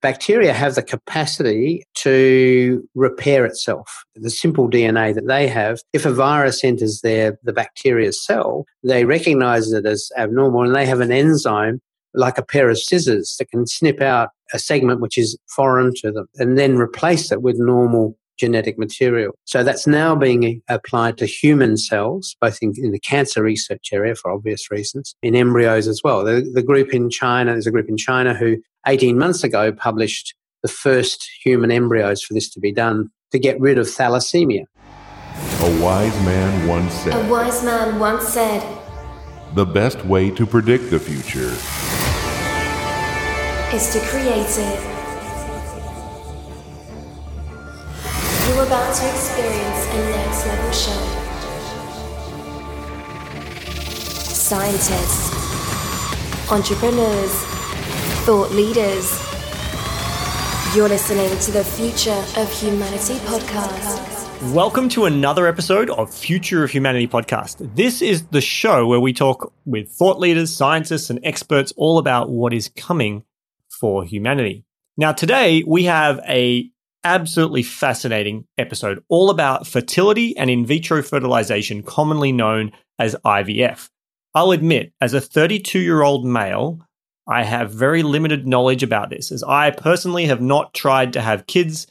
bacteria have the capacity to repair itself. The simple DNA that they have, if a virus enters their the bacteria cell, they recognize it as abnormal and they have an enzyme like a pair of scissors that can snip out a segment which is foreign to them and then replace it with normal genetic material. So that's now being applied to human cells, both in, in, the cancer research area for obvious reasons, in embryos as well. The, the group in China, there's a group in China who 18 months ago published the first human embryos for this to be done to get rid of thalassemia. A wise man once said. A wise man once said. The best way to predict the future is to create it. You're about to experience a next level show. Scientists, entrepreneurs, thought leaders. You're listening to the Future of Humanity podcast. Welcome to another episode of Future of Humanity podcast. This is the show where we talk with thought leaders, scientists, and experts all about what is coming for humanity. Now, today we have a absolutely fascinating episode all about fertility and in vitro fertilization, commonly known as IVF. I'll admit, as a 32 year old male, I have very limited knowledge about this, as I personally have not tried to have kids.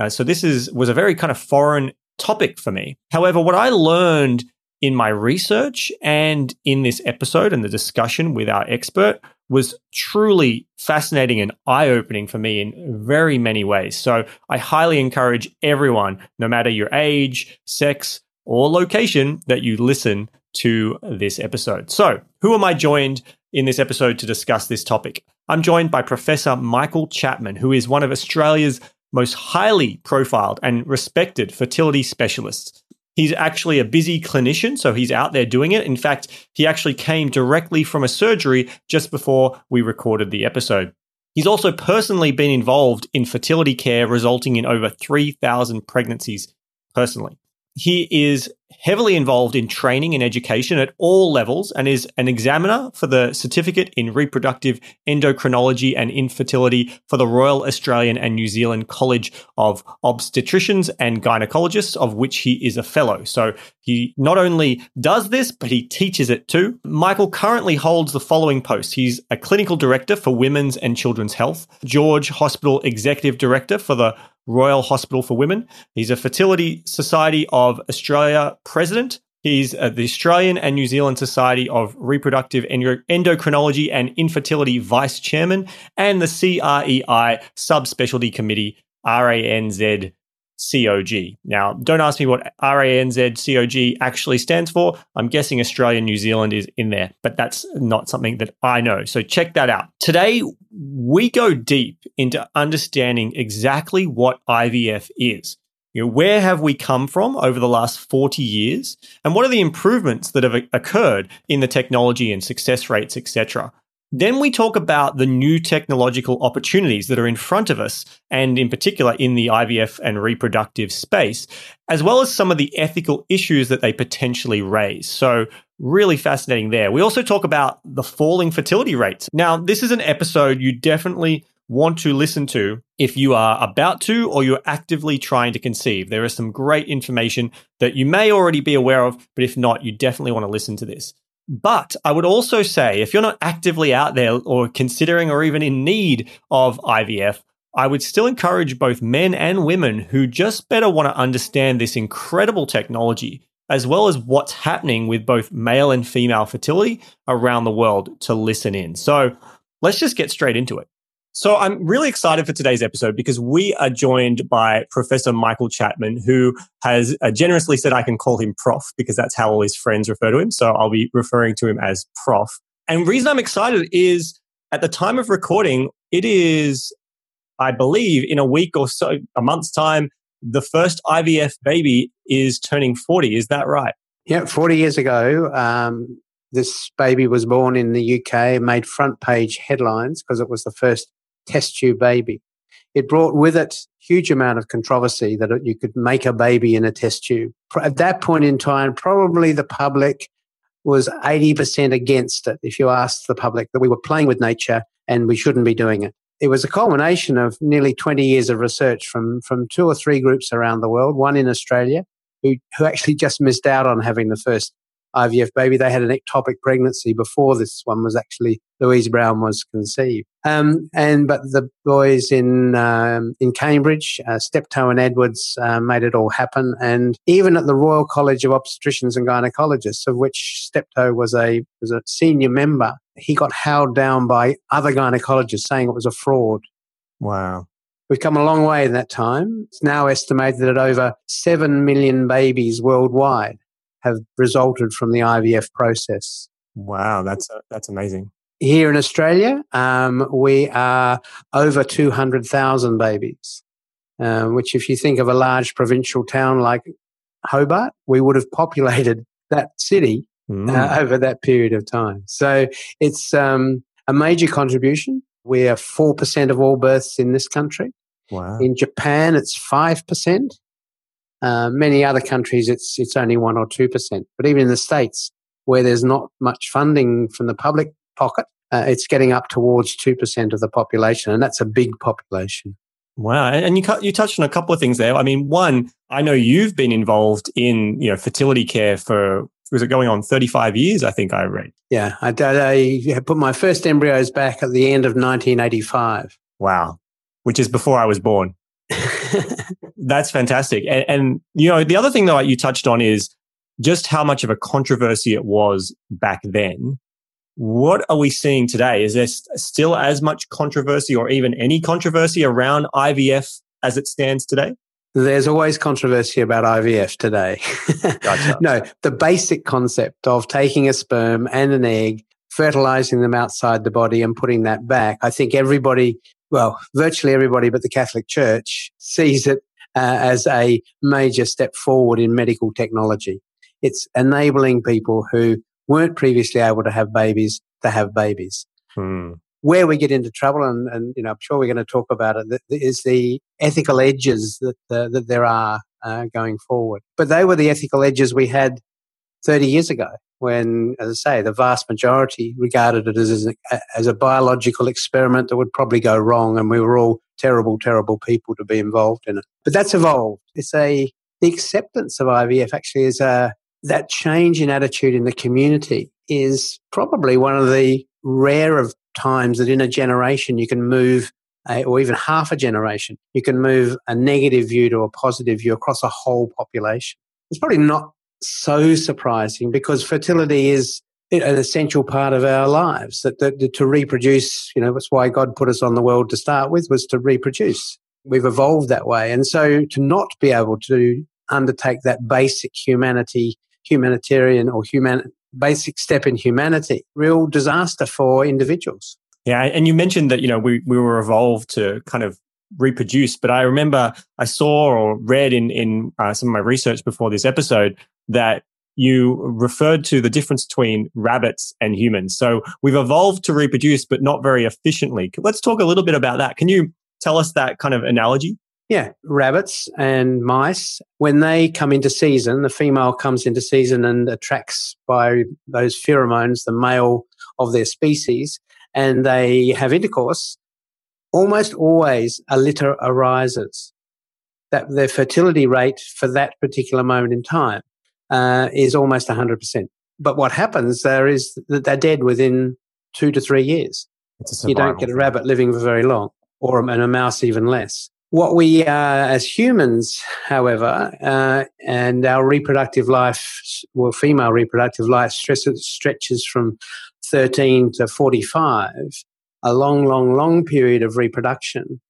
Uh, so this is was a very kind of foreign topic for me. However, what I learned in my research and in this episode and the discussion with our expert was truly fascinating and eye opening for me in very many ways. So I highly encourage everyone, no matter your age, sex, or location, that you listen to this episode. So, who am I joined in this episode to discuss this topic? I'm joined by Professor Michael Chapman, who is one of Australia's most highly profiled and respected fertility specialists. He's actually a busy clinician, so he's out there doing it. In fact, he actually came directly from a surgery just before we recorded the episode. He's also personally been involved in fertility care, resulting in over 3,000 pregnancies personally. He is heavily involved in training and education at all levels and is an examiner for the certificate in reproductive endocrinology and infertility for the Royal Australian and New Zealand College of Obstetricians and Gynecologists, of which he is a fellow. So he not only does this, but he teaches it too. Michael currently holds the following posts. He's a clinical director for women's and children's health, George Hospital executive director for the Royal Hospital for Women. He's a Fertility Society of Australia president. He's uh, the Australian and New Zealand Society of Reproductive Endocrinology and Infertility vice chairman, and the CREI subspecialty committee, RANZ COG. Now, don't ask me what RANZ COG actually stands for. I'm guessing Australia New Zealand is in there, but that's not something that I know. So check that out. Today, we go deep into understanding exactly what IVF is. You know, where have we come from over the last 40 years? And what are the improvements that have occurred in the technology and success rates, etc.? Then we talk about the new technological opportunities that are in front of us, and in particular in the IVF and reproductive space, as well as some of the ethical issues that they potentially raise. So, really fascinating there. We also talk about the falling fertility rates. Now, this is an episode you definitely want to listen to if you are about to or you're actively trying to conceive. There is some great information that you may already be aware of, but if not, you definitely want to listen to this. But I would also say if you're not actively out there or considering or even in need of IVF, I would still encourage both men and women who just better want to understand this incredible technology, as well as what's happening with both male and female fertility around the world, to listen in. So let's just get straight into it. So I'm really excited for today's episode because we are joined by Professor Michael Chapman, who has uh, generously said I can call him Prof because that's how all his friends refer to him. So I'll be referring to him as Prof. And reason I'm excited is at the time of recording, it is, I believe, in a week or so, a month's time, the first IVF baby is turning 40. Is that right? Yeah, 40 years ago, um, this baby was born in the UK, made front page headlines because it was the first test tube baby. It brought with it huge amount of controversy that you could make a baby in a test tube. At that point in time, probably the public was 80% against it. If you asked the public that we were playing with nature and we shouldn't be doing it. it was a culmination of nearly 20 years of research from, from two or three groups around the world, one in Australia, who, who actually just missed out on having the first IVF baby. They had an ectopic pregnancy before this one was actually Louise Brown was conceived. Um, and but the boys in um, in Cambridge, uh, Steptoe and Edwards, uh, made it all happen. And even at the Royal College of Obstetricians and Gynecologists, of which Steptoe was a was a senior member, he got howled down by other gynecologists saying it was a fraud. Wow. We've come a long way in that time. It's now estimated that over 7 million babies worldwide have resulted from the IVF process. Wow, that's uh, that's amazing. Here in Australia, um, we are over 200,000 babies, um, which, if you think of a large provincial town like Hobart, we would have populated that city mm. uh, over that period of time. So it's um, a major contribution. We are 4% of all births in this country. Wow. In Japan, it's 5%. Uh, many other countries, it's it's only one or two percent. But even in the states, where there's not much funding from the public pocket, uh, it's getting up towards two percent of the population, and that's a big population. Wow, and you you touched on a couple of things there. I mean, one, I know you've been involved in you know fertility care for was it going on 35 years? I think I read. Yeah, I, I put my first embryos back at the end of 1985. Wow, which is before I was born. That's fantastic. And, and, you know, the other thing that you touched on is just how much of a controversy it was back then. What are we seeing today? Is there still as much controversy or even any controversy around IVF as it stands today? There's always controversy about IVF today. Gotcha. no, the basic concept of taking a sperm and an egg, fertilizing them outside the body and putting that back. I think everybody, well, virtually everybody but the Catholic Church sees it uh, as a major step forward in medical technology. It's enabling people who weren't previously able to have babies to have babies. Hmm. Where we get into trouble, and, and you know, I'm sure we're going to talk about it, is the ethical edges that uh, that there are uh, going forward. But they were the ethical edges we had 30 years ago, when, as I say, the vast majority regarded it as a, as a biological experiment that would probably go wrong, and we were all terrible, terrible people to be involved in it. But that's evolved. It's a the acceptance of IVF actually is a that change in attitude in the community is probably one of the rare of times that in a generation you can move a, or even half a generation you can move a negative view to a positive view across a whole population it's probably not so surprising because fertility is an essential part of our lives. That, that, to reproduce you know that's why god put us on the world to start with was to reproduce. We've evolved that way. And so to not be able to undertake that basic humanity humanitarian or human basic step in humanity real disaster for individuals. Yeah and you mentioned that you know we, we were evolved to kind of reproduce but i remember i saw or read in in uh, some of my research before this episode that you referred to the difference between rabbits and humans. So we've evolved to reproduce, but not very efficiently. Let's talk a little bit about that. Can you tell us that kind of analogy? Yeah, rabbits and mice, when they come into season, the female comes into season and attracts by those pheromones the male of their species, and they have intercourse. Almost always a litter arises. That their fertility rate for that particular moment in time uh, is almost 100%. But what happens there is that they're dead within two to three years. You don't get a rabbit living for very long, or a, and a mouse even less. What we, uh, as humans, however, uh, and our reproductive life, well, female reproductive life stresses, stretches from 13 to 45, a long, long, long period of reproduction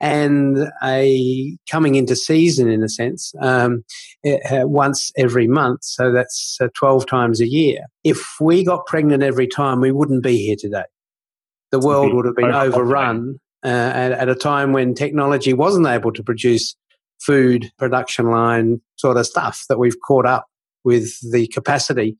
and a coming into season in a sense um, uh, once every month. So that's uh, 12 times a year. If we got pregnant every time, we wouldn't be here today. The world would have been overrun uh, at, at a time when technology wasn't able to produce food production line sort of stuff that we've caught up with the capacity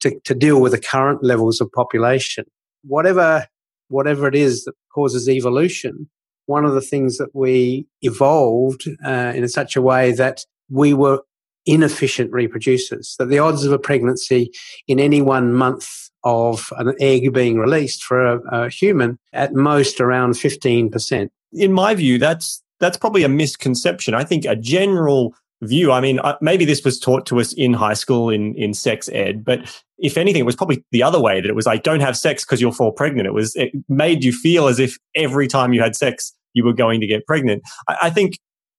to, to deal with the current levels of population. Whatever whatever it is that causes evolution, one of the things that we evolved uh, in such a way that we were inefficient reproducers, that the odds of a pregnancy in any one month of an egg being released for a, a human at most around 15%. In my view, that's that's probably a misconception. I think a general view. I mean, uh, maybe this was taught to us in high school in in sex ed, but if anything, it was probably the other way that it was like, don't have sex because you'll fall pregnant. It was it made you feel as if every time you had sex, you were going to get pregnant. I, I think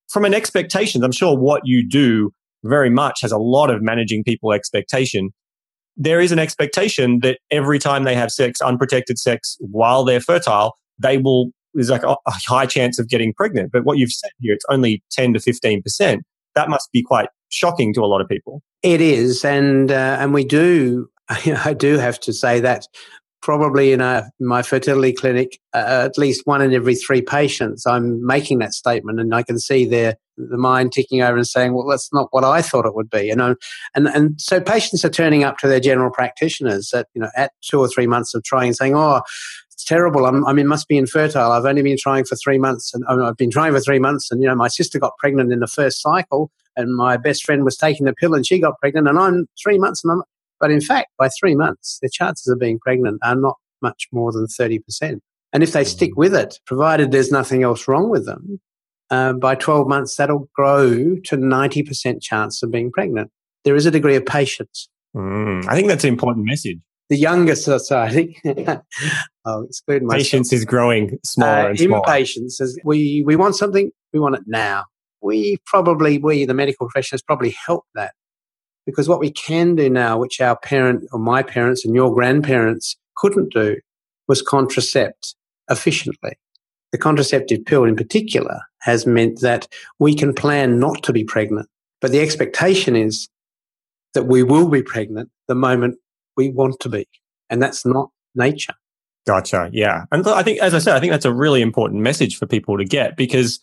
from an expectations, I'm sure what you do very much has a lot of managing people expectation. There is an expectation that every time they have sex, unprotected sex, while they're fertile, they will, there's like a, a high chance of getting pregnant. But what you've said here, it's only 10 to 15%. That must be quite shocking to a lot of people. It is. And, uh, and we do, I do have to say that probably in a, my fertility clinic, uh, at least one in every three patients, I'm making that statement, and I can see their the mind ticking over and saying, "Well, that's not what I thought it would be." You know, and and so patients are turning up to their general practitioners at you know at two or three months of trying, saying, "Oh." It's terrible. I'm, I mean, must be infertile. I've only been trying for three months, and I've been trying for three months. And you know, my sister got pregnant in the first cycle, and my best friend was taking the pill, and she got pregnant, and I'm three months, and I'm but in fact, by three months, the chances of being pregnant are not much more than 30%. And if they stick mm. with it, provided there's nothing else wrong with them, uh, by 12 months, that'll grow to 90% chance of being pregnant. There is a degree of patience. Mm, I think that's an important message. The younger society, I'll exclude myself. Patience is growing smaller uh, and smaller. Impatience is we, we want something, we want it now. We probably, we, the medical profession, has probably helped that because what we can do now, which our parent or my parents and your grandparents couldn't do, was contracept efficiently. The contraceptive pill in particular has meant that we can plan not to be pregnant, but the expectation is that we will be pregnant the moment we want to be. And that's not nature. Gotcha. Yeah. And I think, as I said, I think that's a really important message for people to get because,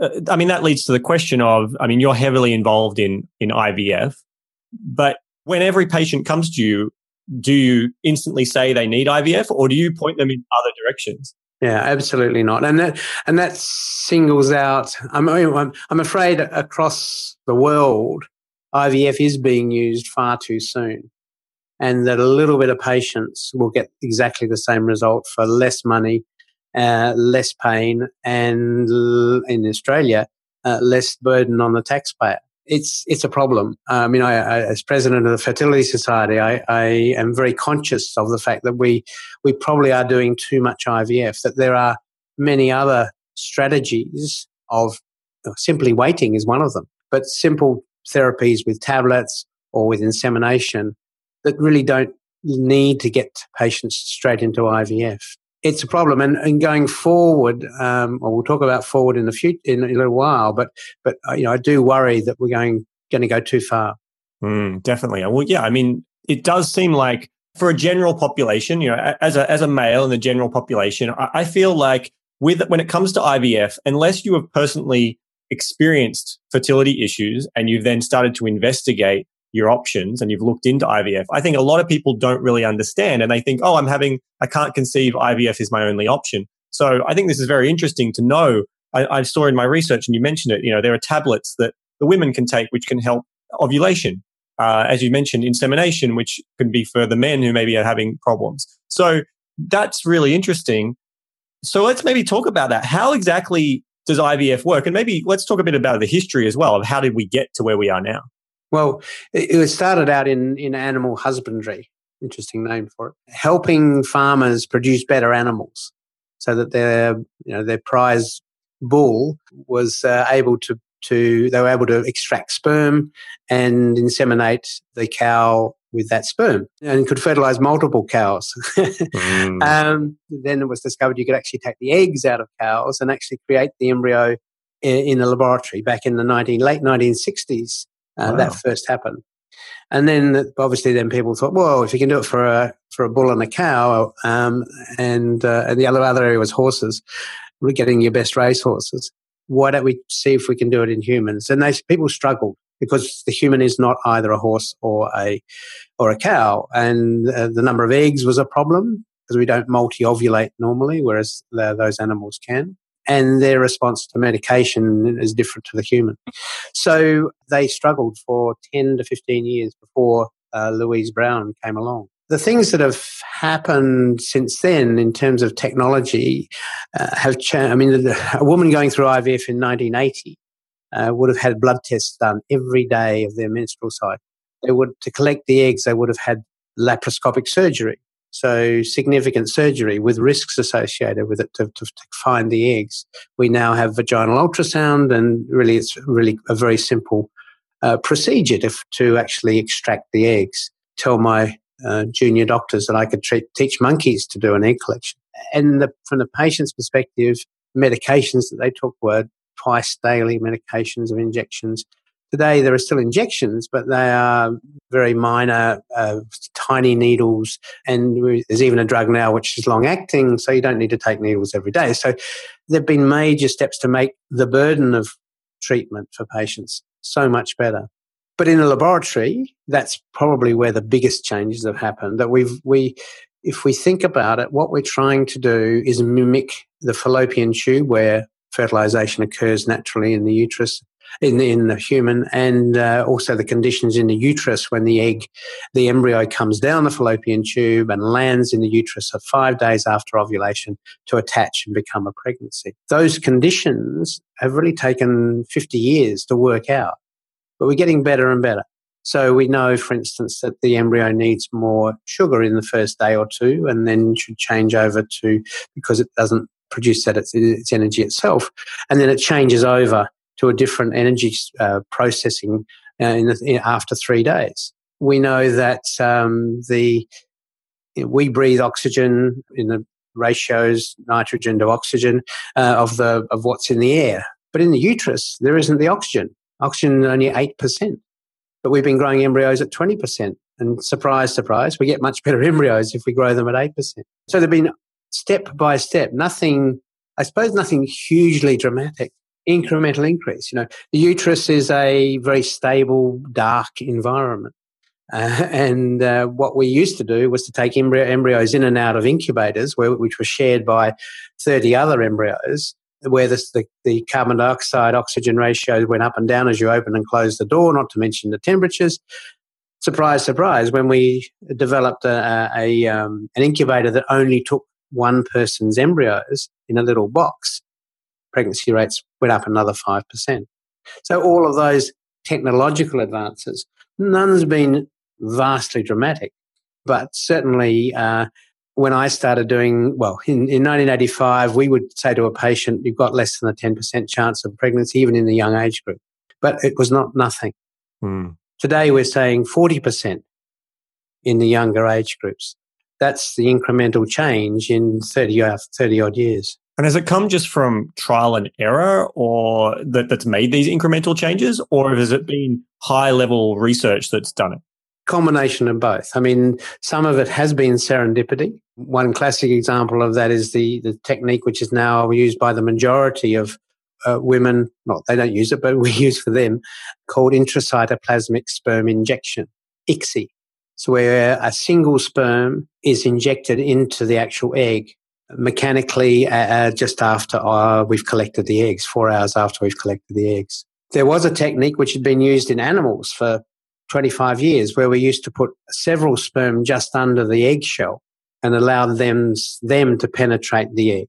uh, I mean, that leads to the question of, I mean, you're heavily involved in, in IVF. But when every patient comes to you, do you instantly say they need IVF or do you point them in other directions? Yeah, absolutely not. And that and that singles out. I'm I'm, I'm afraid across the world, IVF is being used far too soon, and that a little bit of patience will get exactly the same result for less money, uh, less pain, and in Australia, uh, less burden on the taxpayer it's it's a problem. I mean, I, I, as president of the Fertility Society, I, I, am very conscious of the fact that we we probably are doing too much IVF. That there are many other strategies of simply waiting is one of them, but simple therapies with tablets or with insemination that really don't need to get patients straight into IVF it's a problem. And, and going forward, um, well, we'll talk about forward in the future in, a little while, but but uh, you know, I do worry that we're going going to go too far. Mm, definitely. Well, yeah. I mean, it does seem like for a general population, you know, as a as a male in the general population, I, I feel like with when it comes to IVF, unless you have personally experienced fertility issues and you've then started to investigate your options and you've looked into IVF, I think a lot of people don't really understand and they think, oh, I'm having, I can't conceive, IVF is my only option. So I think this is very interesting to know. I, I saw in my research, and you mentioned it, you know, there are tablets that the women can take which can help ovulation. Uh, as you mentioned, insemination, which can be for the men who maybe are having problems. So that's really interesting. So let's maybe talk about that. How exactly does IVF work? And maybe let's talk a bit about the history as well of how did we get to where we are now? Well, it started out in, in animal husbandry. Interesting name for it. Helping farmers produce better animals so that their, you know, their prize bull was uh, able to, to, they were able to extract sperm and inseminate the cow with that sperm and could fertilize multiple cows. mm. um, then it was discovered you could actually take the eggs out of cows and actually create the embryo in, in a laboratory back in the 19, late 1960s. Uh, wow. That first happened. And then obviously then people thought, well, if you can do it for a for a bull and a cow, um, and, uh, and the other other area was horses, we're getting your best race horses. Why don't we see if we can do it in humans? And they people struggled because the human is not either a horse or a or a cow, and uh, the number of eggs was a problem because we don't multi ovulate normally, whereas those animals can. And their response to medication is different to the human. So they struggled for 10 to 15 years before uh, Louise Brown came along. The things that have happened since then in terms of technology uh, have changed. I mean, a woman going through IVF in 1980 uh, would have had blood tests done every day of their menstrual cycle. They would, to collect the eggs, they would have had laparoscopic surgery. So significant surgery with risks associated with it to, to, to, find the eggs. We now have vaginal ultrasound, and really, it's really a very simple uh, procedure to, to actually extract the eggs. Tell my uh, junior doctors that I could treat, teach monkeys to do an egg collection. And the, from the patient's perspective, medications that they took were twice daily medications of injections Today, there are still injections, but they are very minor, uh, tiny needles. And there's even a drug now which is long acting, so you don't need to take needles every day. So there have been major steps to make the burden of treatment for patients so much better. But in a laboratory, that's probably where the biggest changes have happened. That we've, we, if we think about it, what we're trying to do is mimic the fallopian tube where fertilization occurs naturally in the uterus in the, in the human and uh, also the conditions in the uterus when the egg, the embryo comes down the fallopian tube and lands in the uterus of five days after ovulation to attach and become a pregnancy. Those conditions have really taken 50 years to work out, but we're getting better and better. So we know, for instance, that the embryo needs more sugar in the first day or two and then should change over to, because it doesn't produce that its, its energy itself. And then it changes over to a different energy uh, processing uh, in the, in, after three days. We know that um, the we breathe oxygen in the ratios nitrogen to oxygen uh, of the of what's in the air, but in the uterus there isn't the oxygen. Oxygen is only eight percent, but we've been growing embryos at twenty percent. And surprise, surprise, we get much better embryos if we grow them at eight percent. So they've been step by step. Nothing, I suppose, nothing hugely dramatic incremental increase. You know, the uterus is a very stable, dark environment. Uh, and uh, what we used to do was to take embryo, embryos in and out of incubators, where, which were shared by 30 other embryos, where the, the, carbon dioxide oxygen ratio went up and down as you open and close the door, not to mention the temperatures. Surprise, surprise, when we developed a, a um, an incubator that only took one person's embryos in a little box, pregnancy rates went up another 5%. So all of those technological advances, none's been vastly dramatic, but certainly uh, when I started doing, well, in, in 1985, we would say to a patient, you've got less than a 10% chance of pregnancy, even in the young age group. But it was not nothing. Mm. Today, we're saying 40% in the younger age groups. That's the incremental change in 30, uh, 30 odd years. And has it come just from trial and error or that, that's made these incremental changes? Or has it been high level research that's done it? Combination of both. I mean, some of it has been serendipity. One classic example of that is the, the technique which is now used by the majority of uh, women. Not they don't use it, but we use for them, called intracytoplasmic sperm injection, ICSI. So where a single sperm is injected into the actual egg mechanically uh, uh, just after uh, we've collected the eggs, four hours after we've collected the eggs. There was a technique which had been used in animals for 25 years where we used to put several sperm just under the eggshell and allow them, them to penetrate the egg.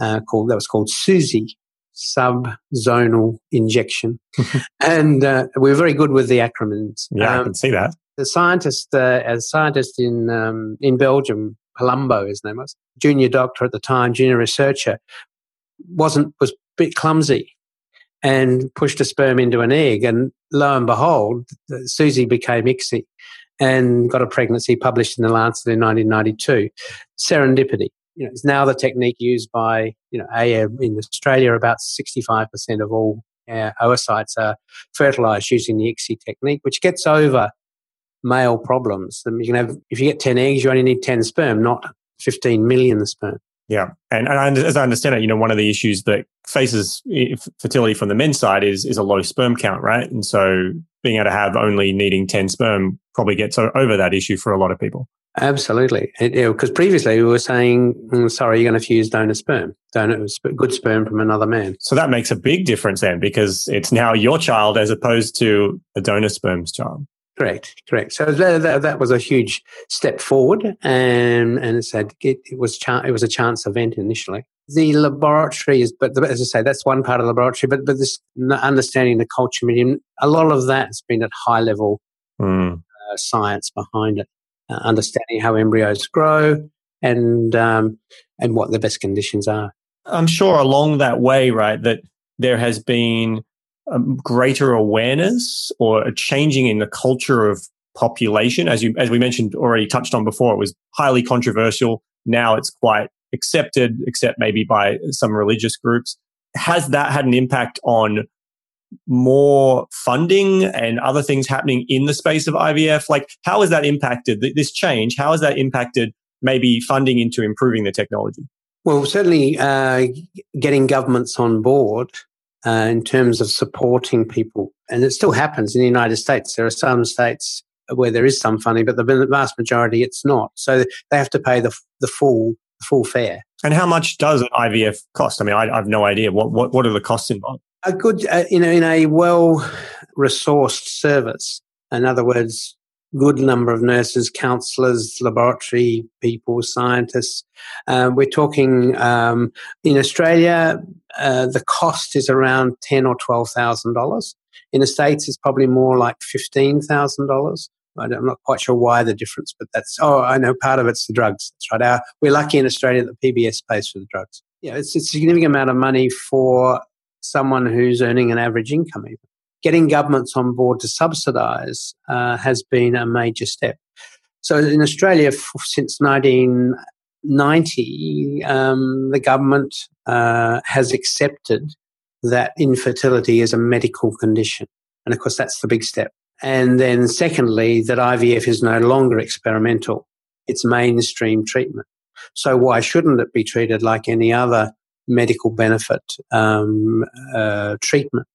Uh, called, that was called SUZI, subzonal injection. and uh, we are very good with the acronyms. Yeah, um, I can see that. The scientist, uh, a scientist in um, in Belgium, Palermo, his name was, junior doctor at the time, junior researcher, wasn't was a bit clumsy and pushed a sperm into an egg. And lo and behold, SUZI became ICSI and got a pregnancy published in the Lancet in 1992. Serendipity. You know, it's now the technique used by, you know, a, in Australia, about 65% of all uh, oocytes are fertilized using the ICSI technique, which gets over male problems. You can have, if you get 10 eggs, you only need 10 sperm, not 15 million sperm. Yeah. And, and as I understand it, you know, one of the issues that faces fertility from the men's side is, is a low sperm count, right? And so being able to have only needing 10 sperm probably gets over that issue for a lot of people. Absolutely. Because previously we were saying, mm, sorry, you're going to fuse donor sperm, donor, good sperm from another man. So that makes a big difference then because it's now your child as opposed to a donor sperm's child. Correct, correct. So that, that, that was a huge step forward, and and it said it, it was it was a chance event initially. The laboratory is, but the, as I say, that's one part of the laboratory. But but this understanding the culture medium, a lot of that has been at high level mm. uh, science behind it uh, understanding how embryos grow and um, and what the best conditions are. I'm sure along that way, right, that there has been a greater awareness or a changing in the culture of population. As you, as we mentioned already touched on before, it was highly controversial. Now it's quite accepted, except maybe by some religious groups. Has that had an impact on more funding and other things happening in the space of IVF? Like, how has that impacted this change? How has that impacted maybe funding into improving the technology? Well, certainly uh, getting governments on board uh, in terms of supporting people. And it still happens in the United States. There are some states where there is some funding, but the vast majority it's not. So they have to pay the, the full full fare. And how much does an IVF cost? I mean, I, I have no idea. What, what, what are the costs involved? a good, uh, you know, in a well resourced service. In other words, good number of nurses, counselors, laboratory people, scientists. Uh, we're talking um, in Australia, uh, the cost is around ten or twelve thousand dollars. In the states, it's probably more like fifteen thousand dollars. I'm not quite sure why the difference, but that's oh, I know part of it's the drugs. That's right. Our, we're lucky in Australia that PBS pays for the drugs. Yeah, it's, it's a significant amount of money for someone who's earning an average income even. Getting governments on board to subsidise uh, has been a major step. So in Australia, since 1990, um, the government uh, has accepted that infertility is a medical condition. And of course, that's the big step. And then secondly, that IVF is no longer experimental. It's mainstream treatment. So why shouldn't it be treated like any other medical benefit um, uh, treatment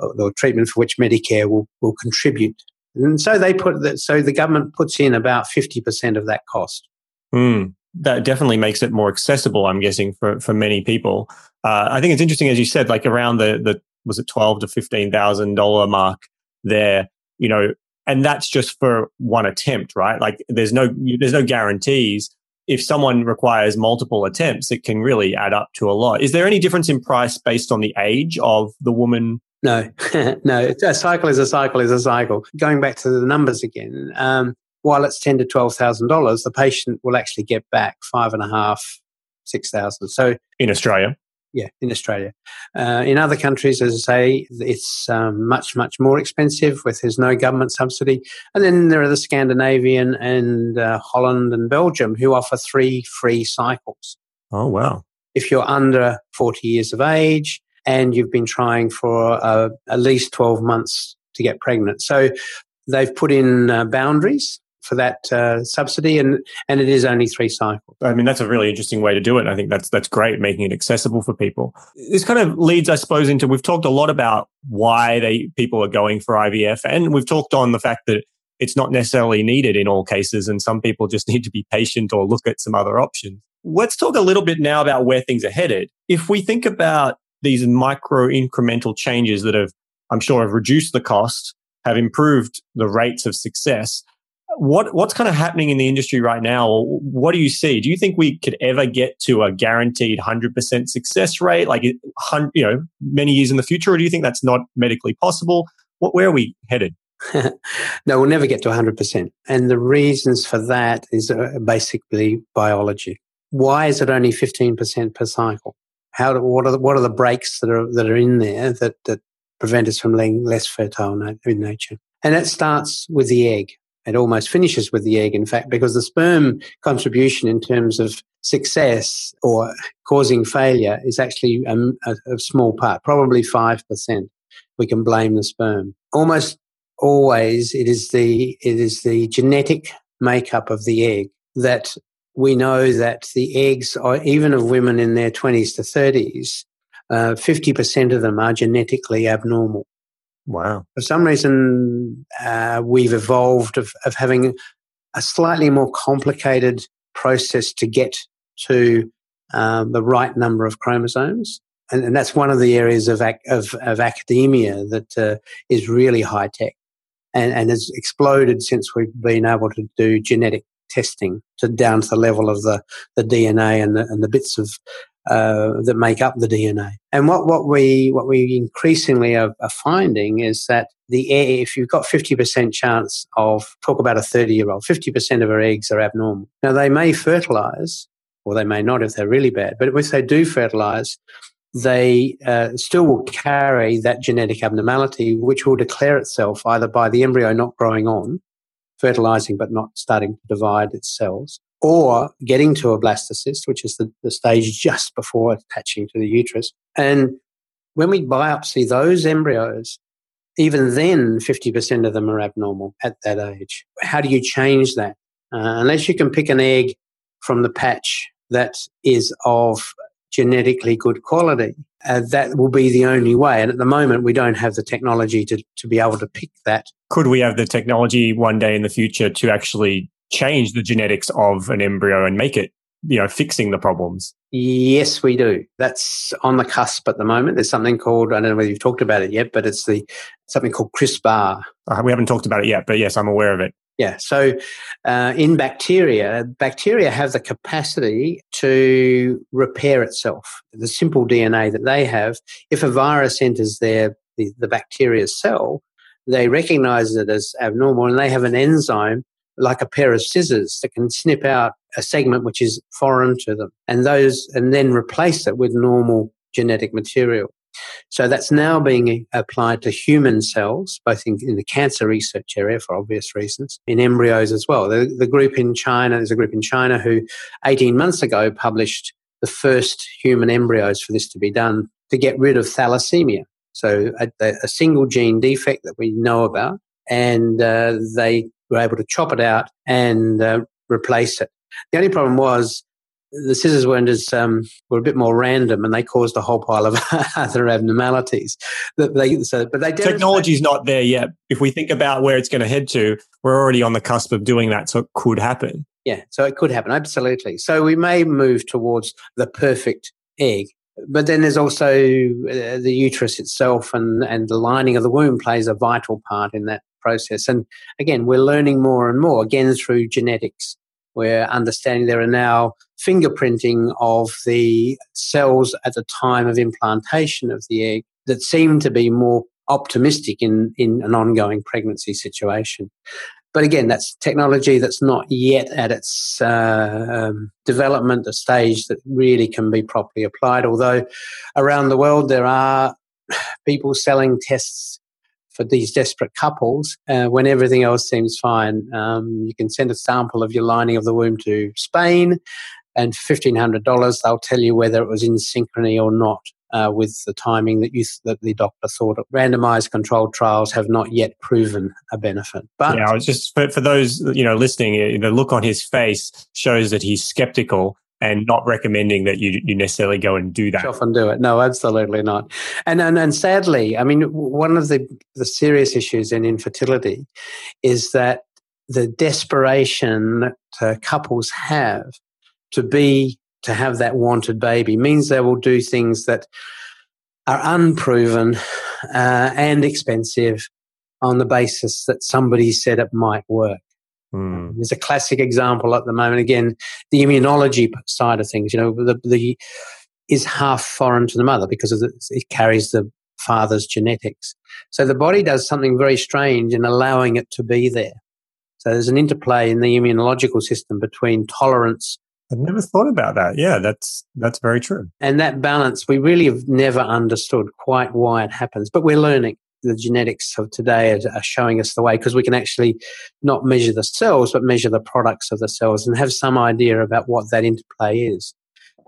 or, treatment for which Medicare will, will contribute. And so they put that, so the government puts in about 50% of that cost. Mm, that definitely makes it more accessible, I'm guessing, for, for many people. Uh, I think it's interesting, as you said, like around the, the was it twelve to fifteen thousand dollar mark there, you know, and that's just for one attempt, right? Like there's no there's no guarantees if someone requires multiple attempts, it can really add up to a lot. Is there any difference in price based on the age of the woman? No, no. A cycle is a cycle is a cycle. Going back to the numbers again, um, while it's ten to twelve thousand dollars, the patient will actually get back five and a half, six thousand. So in Australia, yeah, in Australia. Uh, in other countries, as I say, it's um, much, much more expensive with there's no government subsidy. And then there are the Scandinavian and uh, Holland and Belgium who offer three free cycles. Oh, wow. If you're under 40 years of age and you've been trying for uh, at least 12 months to get pregnant. So they've put in uh, boundaries for that uh, subsidy, and and it is only three cycles. I mean, that's a really interesting way to do it. I think that's that's great, making it accessible for people. This kind of leads, I suppose, into we've talked a lot about why they people are going for IVF, and we've talked on the fact that it's not necessarily needed in all cases, and some people just need to be patient or look at some other options. Let's talk a little bit now about where things are headed. If we think about these micro incremental changes that have, I'm sure, have reduced the cost, have improved the rates of success what what's kind of happening in the industry right now? What do you see? Do you think we could ever get to a guaranteed hundred percent success rate, like you know, many years in the future, or do you think that's not medically possible? What where are we headed? no, we'll never get to 100%. And the reasons for that is uh, basically biology. Why is it only 15% per cycle? How do, what are the, what are the breaks that are that are in there that that prevent us from being less fertile in nature? And it starts with the egg it almost finishes with the egg, in fact, because the sperm contribution in terms of success or causing failure is actually a, a, a small part, probably 5%. We can blame the sperm. Almost always it is the, it is the genetic makeup of the egg that we know that the eggs are, even of women in their 20s to 30s, uh, 50% of them are genetically abnormal. Wow. For some reason, uh, we've evolved of, of having a slightly more complicated process to get to um, the right number of chromosomes. And, and, that's one of the areas of, ac- of, of academia that uh, is really high tech and, and has exploded since we've been able to do genetic testing to down to the level of the, the DNA and the, and the bits of uh, that make up the DNA. And what, what we what we increasingly are, are finding is that the air, if you've got 50% chance of talk about a 30 year old, 50% of her eggs are abnormal. Now they may fertilize, or they may not if they're really bad. But if they do fertilize, they uh, still will carry that genetic abnormality, which will declare itself either by the embryo not growing on, fertilizing but not starting to divide its cells, or getting to a blastocyst, which is the, the stage just before attaching to the uterus. And when we biopsy those embryos, even then 50% of them are abnormal at that age. How do you change that? Uh, unless you can pick an egg from the patch that is of genetically good quality, uh, that will be the only way. And at the moment, we don't have the technology to, to be able to pick that. Could we have the technology one day in the future to actually change the genetics of an embryo and make it, you know, fixing the problems? Yes, we do. That's on the cusp at the moment. There's something called, I don't know whether you've talked about it yet, but it's the something called CRISPR. Uh, we haven't talked about it yet, but yes, I'm aware of it. Yeah. So uh, in bacteria, bacteria have the capacity to repair itself. The simple DNA that they have, if a virus enters their the, the bacteria's cell, they recognize it as abnormal and they have an enzyme like a pair of scissors that can snip out a segment which is foreign to them and those and then replace it with normal genetic material. So that's now being applied to human cells, both in, in, the cancer research area for obvious reasons, in embryos as well. The, the group in China, there's a group in China who 18 months ago published the first human embryos for this to be done to get rid of thalassemia. So a, a single gene defect that we know about, and uh, they were able to chop it out and uh, replace it. The only problem was the scissors weren't as um, were a bit more random, and they caused a whole pile of other abnormalities. That they so, but they technology's not there yet. If we think about where it's going to head to, we're already on the cusp of doing that, so it could happen. Yeah, so it could happen absolutely. So we may move towards the perfect egg, but then there's also uh, the uterus itself, and and the lining of the womb plays a vital part in that process. And again, we're learning more and more again through genetics we're understanding there are now fingerprinting of the cells at the time of implantation of the egg that seem to be more optimistic in, in an ongoing pregnancy situation. But again, that's technology that's not yet at its uh, um, development, a stage that really can be properly applied. Although around the world there are people selling tests for these desperate couples uh, when everything else seems fine. Um, you can send a sample of your lining of the womb to Spain, and $1,500, they'll tell you whether it was in synchrony or not. Uh, with the timing that you that the doctor thought of. randomized controlled trials have not yet proven a benefit. But yeah, I was just for, for those you know listening, the look on his face shows that he's skeptical and not recommending that you, you necessarily go and do that. Often do it. No, absolutely not. And, and and sadly, I mean, one of the the serious issues in infertility is that the desperation that uh, couples have to be to have that wanted baby means they will do things that are unproven uh, and expensive on the basis that somebody said it might work. Mm. There's a classic example at the moment. Again, the immunology side of things. You know, the, the is half foreign to the mother because the, it carries the father's genetics. So the body does something very strange in allowing it to be there. So there's an interplay in the immunological system between tolerance. I've never thought about that. Yeah, that's that's very true. And that balance, we really have never understood quite why it happens, but we're learning the genetics of today are, showing us the way because we can actually not measure the cells but measure the products of the cells and have some idea about what that interplay is.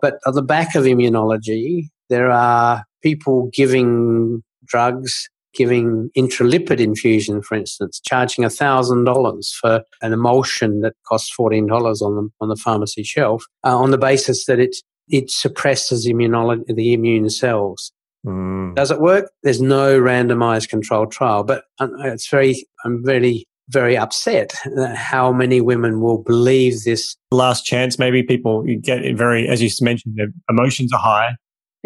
But at the back of immunology, there are people giving drugs, giving intralipid infusion, for instance, charging $1,000 for an emulsion that costs $14 on the, on the pharmacy shelf uh, on the basis that it, it suppresses immunology, the immune cells. Mm. Does it work? There's no randomized controlled trial, but uh, it's very, I'm very very upset how many women will believe this last chance. Maybe people get very, as you mentioned, their emotions are high.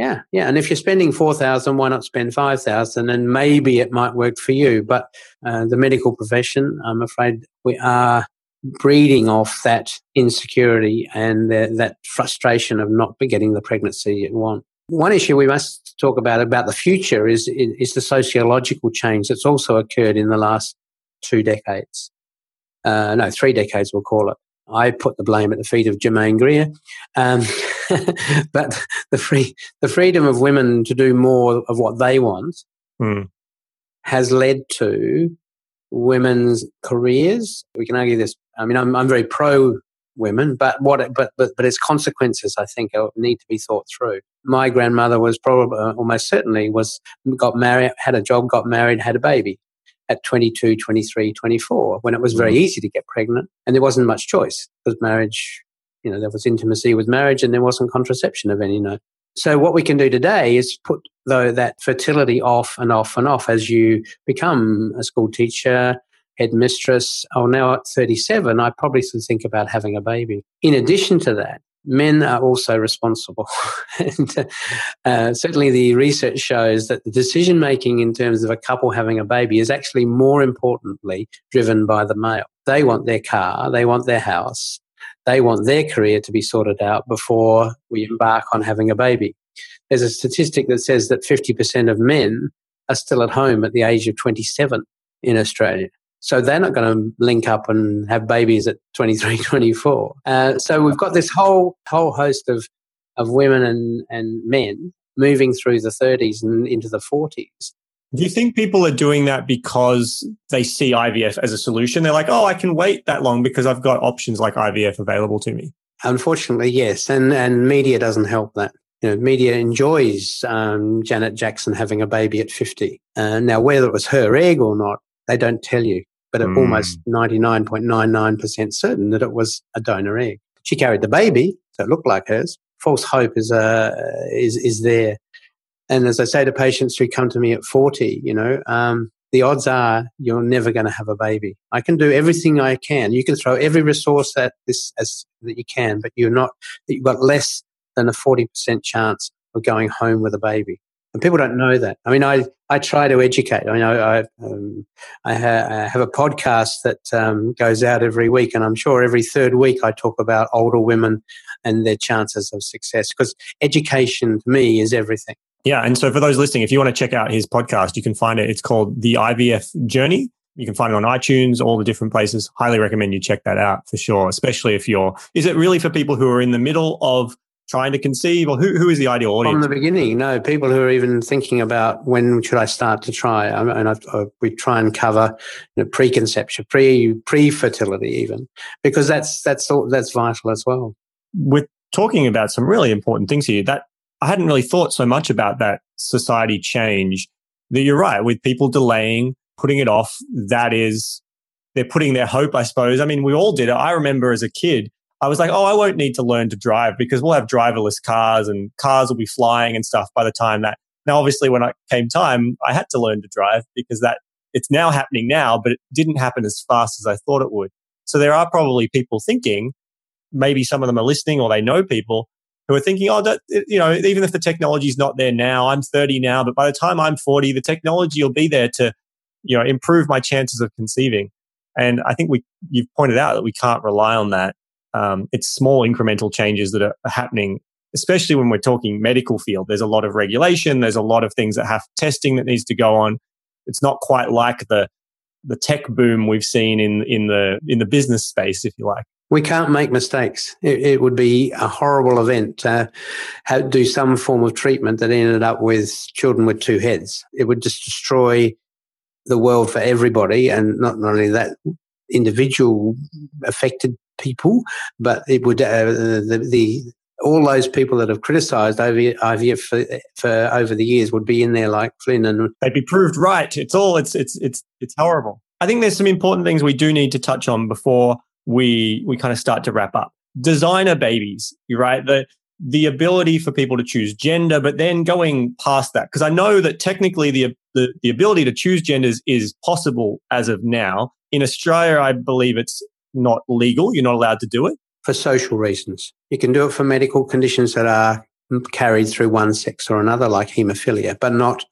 Yeah, yeah. And if you're spending four thousand, why not spend five thousand? And maybe it might work for you. But uh, the medical profession, I'm afraid, we are breeding off that insecurity and the, that frustration of not getting the pregnancy you want. One issue we must talk about about the future is is the sociological change that's also occurred in the last two decades. Uh, no, three decades, we'll call it. I put the blame at the feet of Germaine Greer. Um, but the free the freedom of women to do more of what they want mm. has led to women's careers. We can argue this. I mean, I'm, I'm very pro women, but what it, but but but its consequences, I think, need to be thought through. My grandmother was probably uh, almost certainly was got married, had a job, got married, had a baby at 22, 23, 24, when it was very mm. easy to get pregnant and there wasn't much choice because marriage, you know, there was intimacy with marriage and there wasn't contraception of any note. So what we can do today is put though that fertility off and off and off as you become a school teacher, headmistress. Oh, now at 37, I probably should think about having a baby. In addition to that, men are also responsible. and uh, certainly the research shows that the decision making in terms of a couple having a baby is actually more importantly driven by the male. They want their car, they want their house, they want their career to be sorted out before we embark on having a baby. There's a statistic that says that 50% of men are still at home at the age of 27 in Australia. So they're not going to link up and have babies at 23, 24. Uh, so we've got this whole whole host of of women and, and men moving through the 30s and into the 40s. Do you think people are doing that because they see IVF as a solution? They're like, oh, I can wait that long because I've got options like IVF available to me. Unfortunately, yes, and and media doesn't help that. You know, media enjoys um, Janet Jackson having a baby at 50. Uh, now, whether it was her egg or not, they don't tell you but mm. almost 99.99% certain that it was a donor egg. She carried the baby, so it looked like hers. False hope is, uh, is, is there. And as I say to patients who come to me at 40, you know, um, the odds are you're never going to have a baby. I can do everything I can. You can throw every resource at this as that you can, but you're not. You've got less than a forty percent chance of going home with a baby and people don't know that. I mean, I, I try to educate. I mean, I, um, I, ha- I, have a podcast that um, goes out every week, and I'm sure every third week I talk about older women and their chances of success because education to me is everything. Yeah, and so for those listening, if you want to check out his podcast, you can find it. It's called The IVF Journey. You can find it on iTunes, all the different places. Highly recommend you check that out for sure, especially if you're. Is it really for people who are in the middle of trying to conceive, or who, who is the ideal audience? From the beginning, no, people who are even thinking about when should I start to try. I mean, I, I, we try and cover you know, preconception, pre pre fertility, even because that's that's all, that's vital as well. We're talking about some really important things here. That I hadn't really thought so much about that society change. That you're right with people delaying, putting it off. That is, they're putting their hope, I suppose. I mean, we all did it. I remember as a kid I was like, oh, I won't need to learn to drive because we'll have driverless cars and cars will be flying and stuff by the time that. Now, obviously, when it came time, I had to learn to drive because that it's now happening now, but it didn't happen as fast as I thought it would. So there are probably people thinking, maybe some of them are listening or they know people who are thinking, oh, that, you know, even if the technology is not there now, I'm 30 now, but by the time I'm 40, the technology will be there to, you know, improve my chances of conceiving. And I think we, you've pointed out that we can't rely on that um, it's small incremental changes that are happening, especially when we're talking medical field. There's a lot of regulation. There's a lot of things that have testing that needs to go on. It's not quite like the the tech boom we've seen in in the in the business space, if you like. We can't make mistakes. It, it would be a horrible event to have, do some form of treatment that ended up with children with two heads. It would just destroy the world for everybody, and not, only that, individual affected people, but it would uh, the, the all those people that have criticised IVF for, for, over the years would be in there like Flynn, and they'd be proved right. It's all it's it's it's it's horrible. I think there's some important things we do need to touch on before we we kind of start to wrap up. Designer babies, right? The the ability for people to choose gender, but then going past that, because I know that technically the, the the ability to choose genders is possible as of now, In Australia, I believe it's not legal. You're not allowed to do it. For social reasons. You can do it for medical conditions that are carried through one sex or another, like haemophilia, but not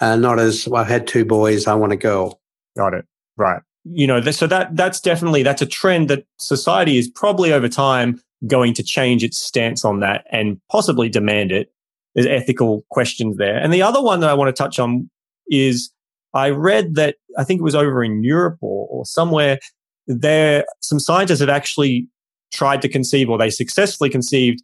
uh, not as well, I've had two boys, I want a girl. Got it. Right. You know, so that that's definitely that's a trend that society is probably over time going to change its stance on that and possibly demand it. There's ethical questions there. And the other one that I want to touch on is I read that I think it was over in Europe or, or somewhere there some scientists have actually tried to conceive or they successfully conceived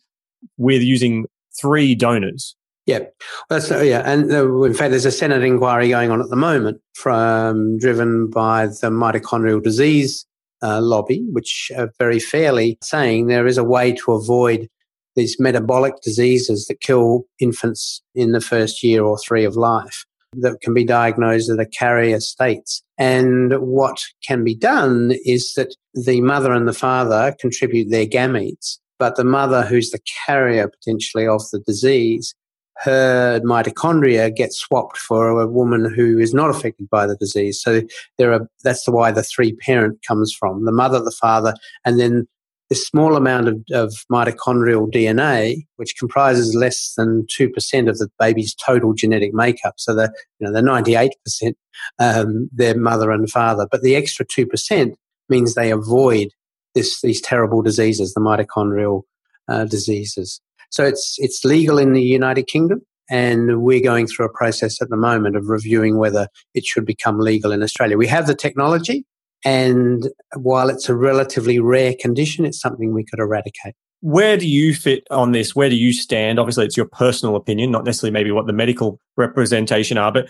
with using three donors. Yeah, that's yeah, and uh, in fact, there's a Senate inquiry going on at the moment, from driven by the mitochondrial disease uh, lobby, which are very fairly saying there is a way to avoid these metabolic diseases that kill infants in the first year or three of life that can be diagnosed at a carrier states. And what can be done is that the mother and the father contribute their gametes but the mother, who's the carrier potentially of the disease, her mitochondria get swapped for a woman who is not affected by the disease. So there are that's why the three parent comes from the mother, the father, and then this small amount of, of mitochondrial DNA, which comprises less than two percent of the baby's total genetic makeup. So the you know the ninety eight percent um, their mother and father, but the extra two percent means they avoid this, these terrible diseases, the mitochondrial uh, diseases. So it's it's legal in the United Kingdom, and we're going through a process at the moment of reviewing whether it should become legal in Australia. We have the technology, and while it's a relatively rare condition, it's something we could eradicate. Where do you fit on this? Where do you stand? Obviously, it's your personal opinion, not necessarily maybe what the medical representation are. But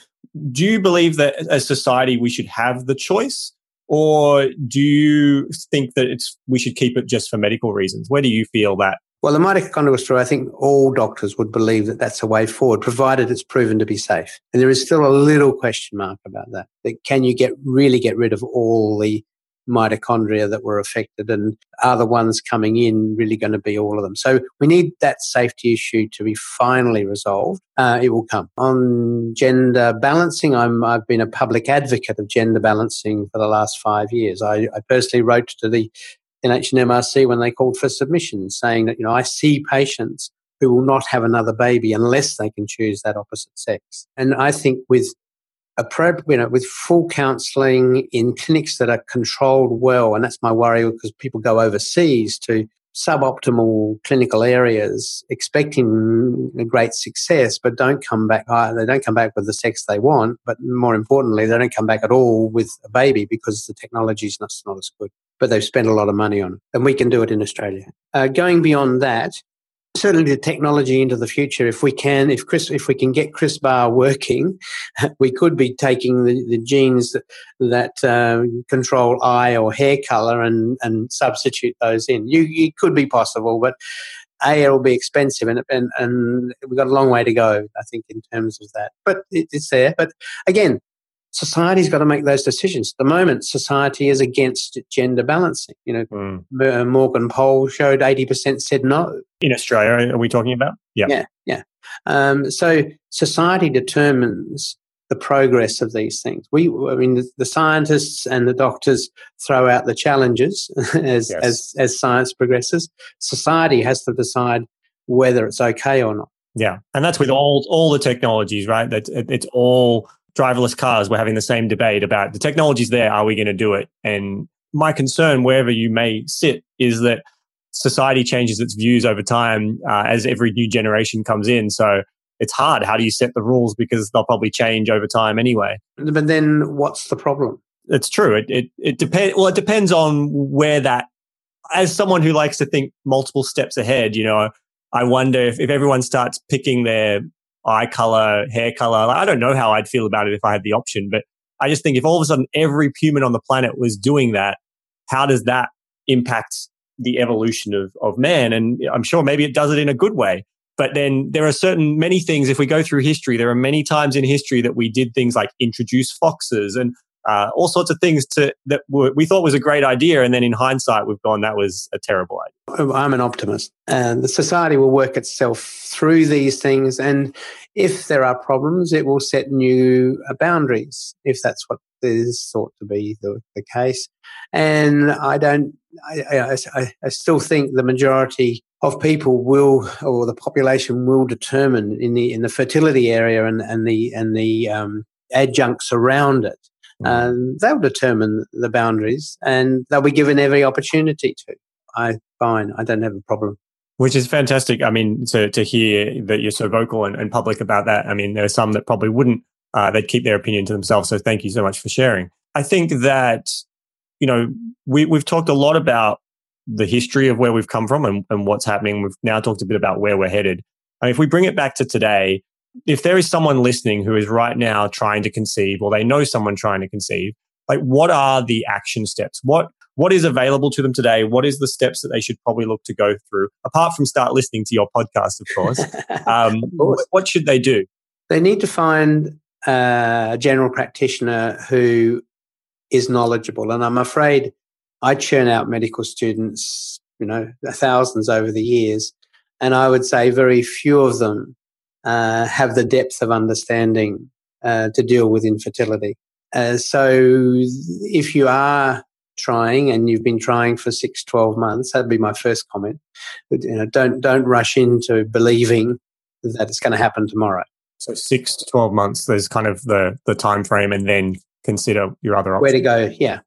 do you believe that as society we should have the choice or do you think that it's we should keep it just for medical reasons? Where do you feel that? Well, the mitochondrial story, I think all doctors would believe that that's a way forward, provided it's proven to be safe. And there is still a little question mark about that. That can you get really get rid of all the mitochondria that were affected and are the ones coming in really going to be all of them so we need that safety issue to be finally resolved uh, it will come on gender balancing I'm, i've been a public advocate of gender balancing for the last five years i, I personally wrote to the NHMRC when they called for submissions saying that you know i see patients who will not have another baby unless they can choose that opposite sex. And i think with appropriate, you know, with full counselling in clinics that are controlled well, and that's my worry because people go overseas to suboptimal clinical areas expecting great success but don't come back uh, they don't come back with the sex they want but more importantly they don't come back at all with a baby because the technology is not, not as good but they've spent a lot of money on it and we can do it in australia uh, going beyond that certainly the technology into the future. If we can, if Chris, if we can get CRISPR working, we could be taking the, the genes that, that uh, control eye or hair color and, and substitute those in. You, it could be possible, but a it'll be expensive and, and and we've got a long way to go. I think in terms of that, but it, it's there. But again, society's got to make those decisions. At the moment, society is against gender balancing. You know, mm. Morgan poll showed 80% said no. In Australia, are we talking about? Yeah. Yeah. Yeah. Um, so society determines the progress of these things. We, I mean, the, the scientists and the doctors throw out the challenges as, yes. as, as science progresses. Society has to decide whether it's okay or not. Yeah. And that's with all, all the technologies, right? That it, it's all driverless cars, we're having the same debate about the technology's there. Are we going to do it? And my concern, wherever you may sit, is that society changes its views over time uh, as every new generation comes in. So it's hard. How do you set the rules because they'll probably change over time anyway? But then, what's the problem? It's true. It it, it depends. Well, it depends on where that. As someone who likes to think multiple steps ahead, you know, I wonder if, if everyone starts picking their eye color, hair color. I don't know how I'd feel about it if I had the option, but I just think if all of a sudden every human on the planet was doing that, how does that impact the evolution of, of man? And I'm sure maybe it does it in a good way. But then there are certain many things, if we go through history, there are many times in history that we did things like introduce foxes and uh, all sorts of things to that we thought was a great idea, and then in hindsight, we've gone that was a terrible idea. I'm an optimist, and the society will work itself through these things. And if there are problems, it will set new uh, boundaries. If that's what is thought to be the, the case, and I don't, I, I, I still think the majority of people will, or the population will determine in the in the fertility area and and the and the um, adjuncts around it and they'll determine the boundaries and they'll be given every opportunity to. I fine, I don't have a problem. Which is fantastic. I mean, to to hear that you're so vocal and, and public about that. I mean, there are some that probably wouldn't. Uh, they'd keep their opinion to themselves. So thank you so much for sharing. I think that you know we we've talked a lot about the history of where we've come from and, and what's happening. We've now talked a bit about where we're headed. And if we bring it back to today, if there is someone listening who is right now trying to conceive or they know someone trying to conceive, like what are the action steps? What what is available to them today? What is the steps that they should probably look to go through? Apart from start listening to your podcast, of course. Um, of course. What should they do? They need to find a general practitioner who is knowledgeable. And I'm afraid I churn out medical students, you know, thousands over the years. And I would say very few of them uh, have the depth of understanding uh, to deal with infertility. Uh, so if you are trying and you've been trying for six, 12 months, that'd be my first comment. But, you know, don't, don't rush into believing that it's going to happen tomorrow. So six to 12 months, there's kind of the, the time frame and then consider your other options. Where to go, yeah.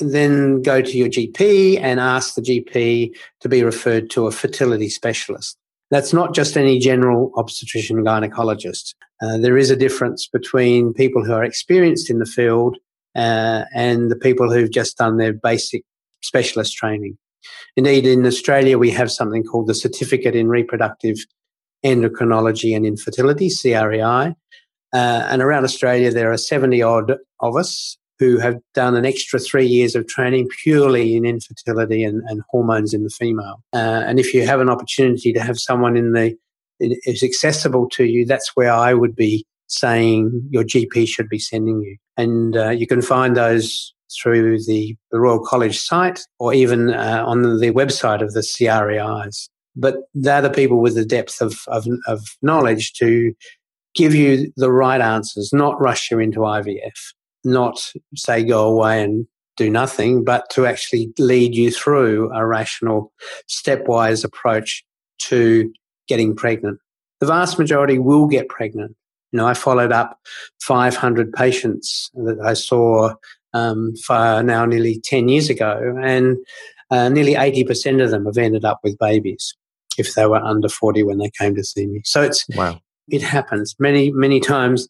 And then go to your GP and ask the GP to be referred to a fertility specialist. That's not just any general obstetrician gynecologist. Uh, there is a difference between people who are experienced in the field uh, and the people who've just done their basic specialist training. Indeed, in Australia, we have something called the Certificate in Reproductive Endocrinology and Infertility, CREI. Uh, and around Australia, there are 70 odd of us who have done an extra three years of training purely in infertility and, and hormones in the female. Uh, and if you have an opportunity to have someone in the is accessible to you, that's where I would be saying your GP should be sending you. And uh, you can find those through the, the Royal College site or even uh, on the, website of the CREIs. But they're the people with the depth of, of, of knowledge to give you the right answers, not rush you into IVF not say go away and do nothing, but to actually lead you through a rational, stepwise approach to getting pregnant. The vast majority will get pregnant. You know, I followed up 500 patients that I saw um, for now nearly 10 years ago, and uh, nearly 80% of them have ended up with babies if they were under 40 when they came to see me. So it's wow. it happens many many times.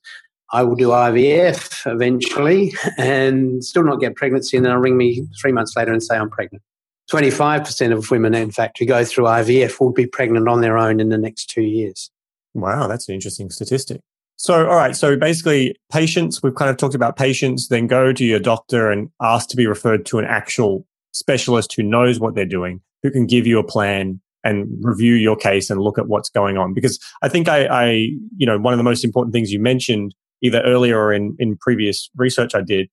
I will do IVF eventually and still not get pregnancy, and then they'll ring me three months later and say I'm pregnant. 25% of women, in fact, who go through IVF will be pregnant on their own in the next two years. Wow, that's an interesting statistic. So, all right. So basically, patients, we've kind of talked about patients, then go to your doctor and ask to be referred to an actual specialist who knows what they're doing, who can give you a plan and review your case and look at what's going on. Because I think I, I you know, one of the most important things you mentioned either earlier or in, in previous research I did,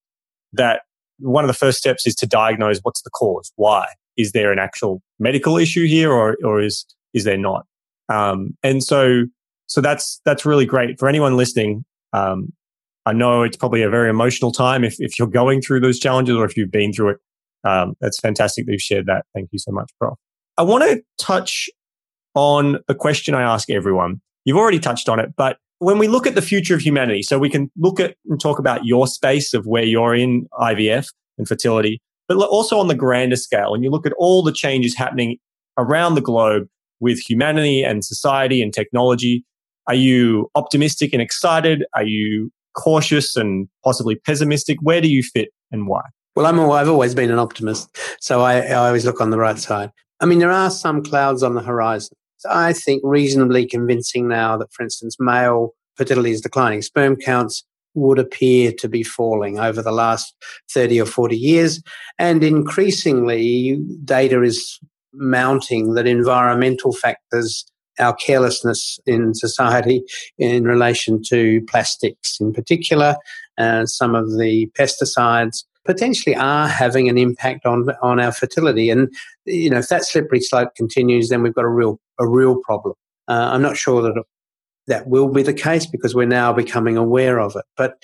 that one of the first steps is to diagnose what's the cause. Why? Is there an actual medical issue here or, or is, is there not? Um, and so, so that's, that's really great for anyone listening. Um, I know it's probably a very emotional time if, if you're going through those challenges or if you've been through it. Um, that's fantastic that you've shared that. Thank you so much, Prof. I want to touch on the question I ask everyone. You've already touched on it, but when we look at the future of humanity, so we can look at and talk about your space of where you're in IVF and fertility, but also on the grander scale, and you look at all the changes happening around the globe with humanity and society and technology. Are you optimistic and excited? Are you cautious and possibly pessimistic? Where do you fit and why? Well, I'm, I've always been an optimist, so I, I always look on the right side. I mean, there are some clouds on the horizon. I think, reasonably convincing now that, for instance, male fertility is declining. Sperm counts would appear to be falling over the last 30 or 40 years. And increasingly, data is mounting that environmental factors our carelessness in society in relation to plastics in particular, uh, some of the pesticides potentially are having an impact on on our fertility. And you know, if that slippery slope continues, then we've got a real a real problem. Uh, I'm not sure that that will be the case because we're now becoming aware of it. But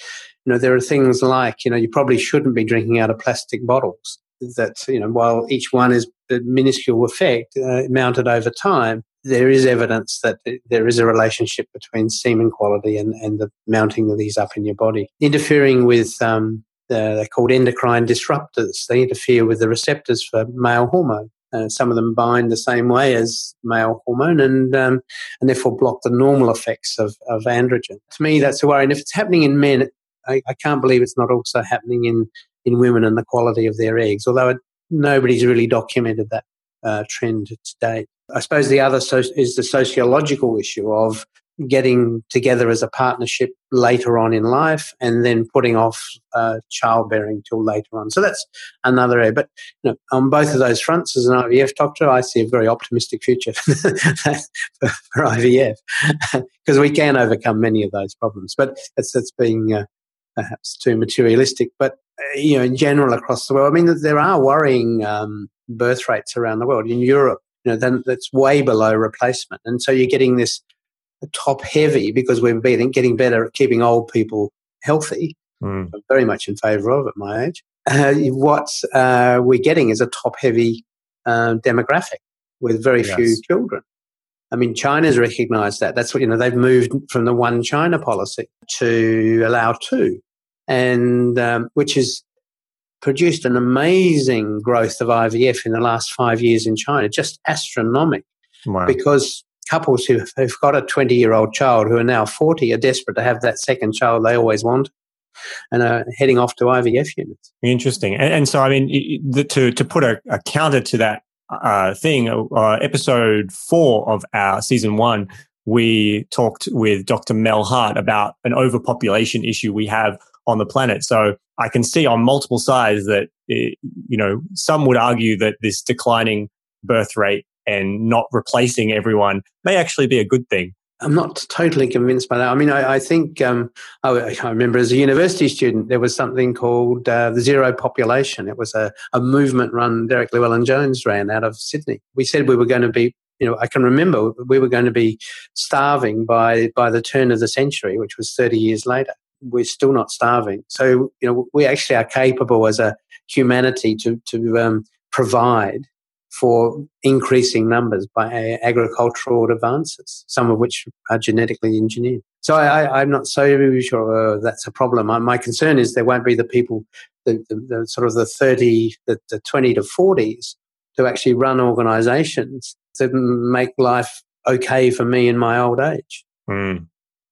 you know, there are things like you know, you probably shouldn't be drinking out of plastic bottles. That you know, while each one is a minuscule effect uh, mounted over time, there is evidence that there is a relationship between semen quality and, and the mounting of these up in your body. Interfering with um, they're called endocrine disruptors. They interfere with the receptors for male hormone. Uh, some of them bind the same way as male hormone and um, and therefore block the normal effects of, of androgen. To me, that's a worry. And if it's happening in men, I, I can't believe it's not also happening in, in women and the quality of their eggs, although it, nobody's really documented that uh, trend to date. I suppose the other so- is the sociological issue of getting together as a partnership later on in life and then putting off uh, childbearing till later on. So that's another area. But you know, on both of those fronts, as an IVF doctor, I see a very optimistic future for, for IVF because we can overcome many of those problems. But that's, that's being uh, perhaps too materialistic. But uh, you know, in general across the world, I mean, there are worrying um, birth rates around the world. In Europe, you know, then that's way below replacement, and so you're getting this top heavy because we're getting better at keeping old people healthy. Mm. I'm very much in favour of at my age. Uh, what uh, we're getting is a top heavy uh, demographic with very yes. few children. I mean, China's recognised that. That's what you know. They've moved from the one China policy to allow two, and um, which has produced an amazing growth of IVF in the last five years in China, just astronomical. Wow. Because couples who, who've got a 20 year old child who are now 40 are desperate to have that second child they always want and are heading off to IVF units. Interesting. And, and so, I mean, the, to, to put a, a, counter to that uh, thing, uh, episode four of our season one, we talked with Dr. Mel Hart about an overpopulation issue we have on the planet. So I can see on multiple sides that, it, you know, some would argue that this declining birth rate and not replacing everyone may actually be a good thing. I'm not totally convinced by that. I mean, I, I think um, I, I, remember as a university student, there was something called uh, the Zero Population. It was a, a movement run, Derek Llewellyn Jones ran out of Sydney. We said we were going to be, you know, I can remember we were going to be starving by, by the turn of the century, which was 30 years later. We're still not starving. So, you know, we actually are capable as a humanity to, to um, provide for increasing numbers by agricultural advances, some of which are genetically engineered. So I, am not so sure uh, that's a problem. my concern is there won't be the people, the, the, the sort of the 30, the, the 20 to 40s to actually run organizations to make life okay for me in my old age. Mm,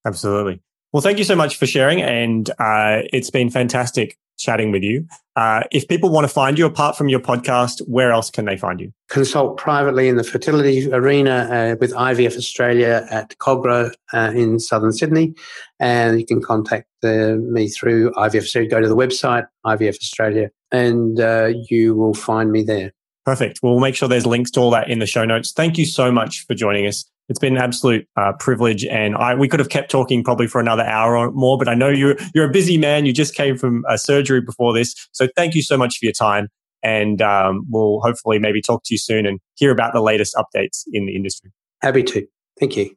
absolutely. Well, thank you so much for sharing. And uh, it's been fantastic chatting with you. Uh, if people want to find you apart from your podcast, where else can they find you? Consult privately in the fertility arena uh, with IVF Australia at Kogarah uh, in southern Sydney. And you can contact uh, me through IVF Australia. Go to the website, IVF Australia, and uh, you will find me there. Perfect. We'll make sure there's links to all that in the show notes. Thank you so much for joining us. It's been an absolute uh, privilege, and I we could have kept talking probably for another hour or more. But I know you're you're a busy man. You just came from a surgery before this, so thank you so much for your time. And um, we'll hopefully maybe talk to you soon and hear about the latest updates in the industry. Happy to. Thank you.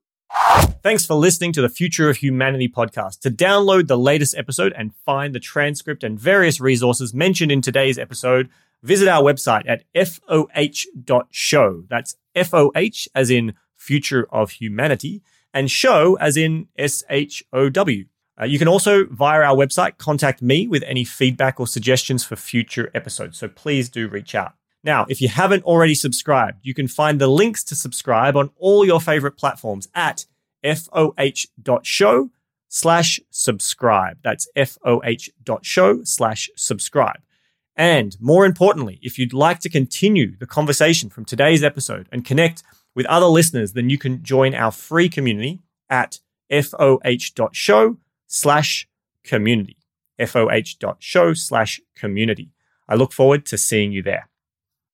Thanks for listening to the Future of Humanity podcast. To download the latest episode and find the transcript and various resources mentioned in today's episode, visit our website at foh.show. That's FOH as in Future of Humanity, and show as in S H O W. Uh, you can also, via our website, contact me with any feedback or suggestions for future episodes. So please do reach out. Now, if you haven't already subscribed, you can find the links to subscribe on all your favorite platforms at foh.show slash subscribe. That's foh.show slash subscribe. And more importantly, if you'd like to continue the conversation from today's episode and connect with other listeners, then you can join our free community at foh.show slash community. foh.show slash community. I look forward to seeing you there.